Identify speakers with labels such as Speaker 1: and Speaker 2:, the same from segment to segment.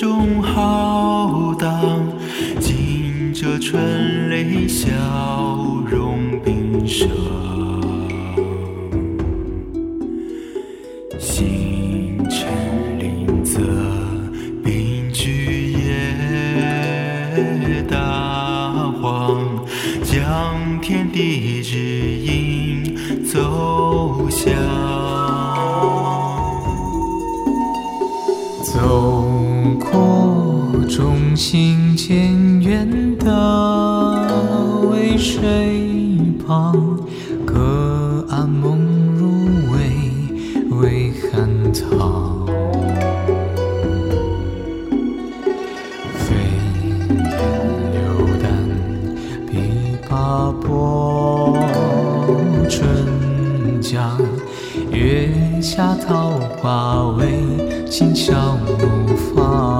Speaker 1: 中浩荡，惊蛰春雷，消融冰霜。星辰林泽，兵居业大荒，将天地之音奏响。
Speaker 2: 走。心渐远的渭水旁，隔岸梦入微微酣汤。飞燕流丹，琵琶拨春江。月下桃花微，轻笑怒放。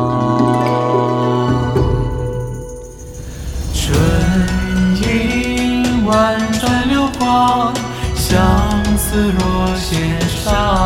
Speaker 2: 丝若弦上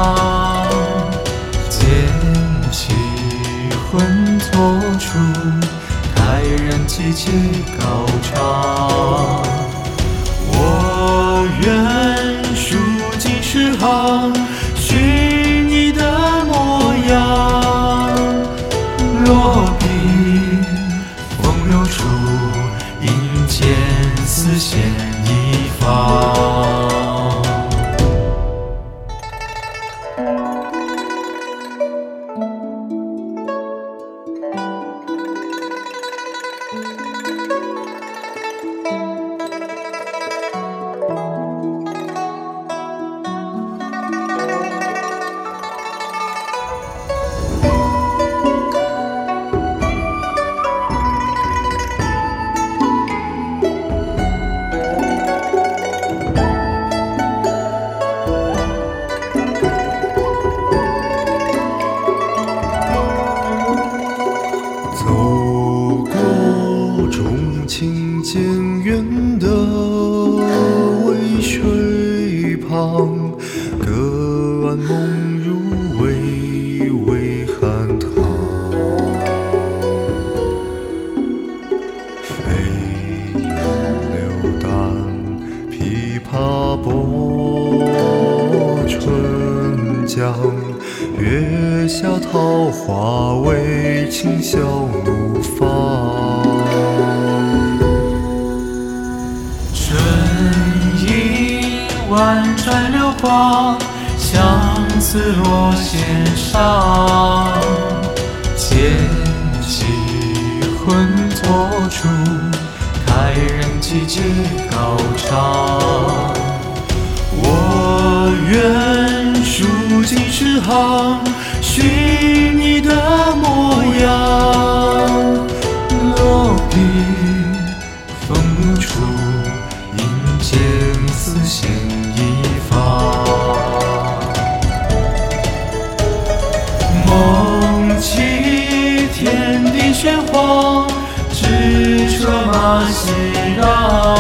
Speaker 3: 旁，隔岸梦入微微酣汤。飞流丹，琵琶拨春江。月下桃花微，轻笑怒放。
Speaker 2: 婉转流光，相思落弦上。剑起魂托出，泰然气节高唱。
Speaker 1: 我愿书尽诗行，寻你的模样。
Speaker 2: 落笔
Speaker 1: Allah